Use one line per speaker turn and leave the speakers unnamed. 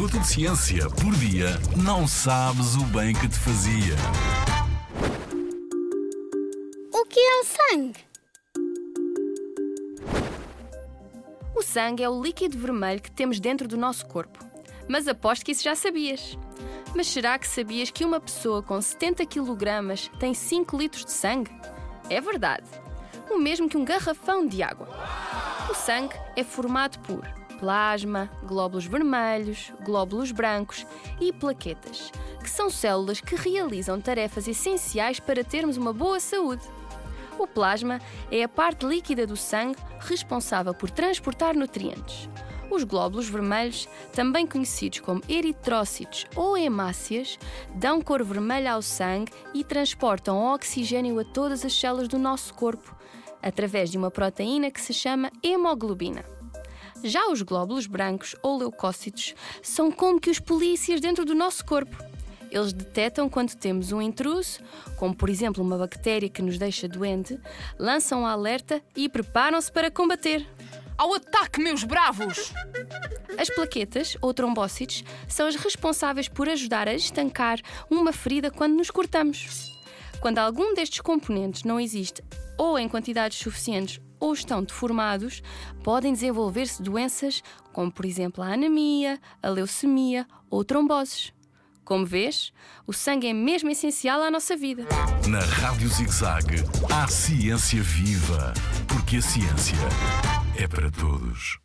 minuto de ciência por dia, não sabes o bem que te fazia.
O que é o sangue?
O sangue é o líquido vermelho que temos dentro do nosso corpo. Mas aposto que isso já sabias. Mas será que sabias que uma pessoa com 70 kg tem 5 litros de sangue? É verdade. O mesmo que um garrafão de água. O sangue é formado por plasma, glóbulos vermelhos, glóbulos brancos e plaquetas, que são células que realizam tarefas essenciais para termos uma boa saúde. O plasma é a parte líquida do sangue responsável por transportar nutrientes. Os glóbulos vermelhos, também conhecidos como eritrócitos ou hemácias, dão cor vermelha ao sangue e transportam oxigênio a todas as células do nosso corpo, através de uma proteína que se chama hemoglobina. Já os glóbulos brancos ou leucócitos são como que os polícias dentro do nosso corpo. Eles detectam quando temos um intruso, como por exemplo uma bactéria que nos deixa doente, lançam um alerta e preparam-se para combater.
Ao ataque, meus bravos!
As plaquetas, ou trombócitos, são as responsáveis por ajudar a estancar uma ferida quando nos cortamos. Quando algum destes componentes não existe ou em quantidades suficientes ou estão deformados, podem desenvolver-se doenças como, por exemplo, a anemia, a leucemia ou tromboses. Como vês, o sangue é mesmo essencial à nossa vida.
Na Rádio ZigZag, há ciência viva, porque a ciência é para todos.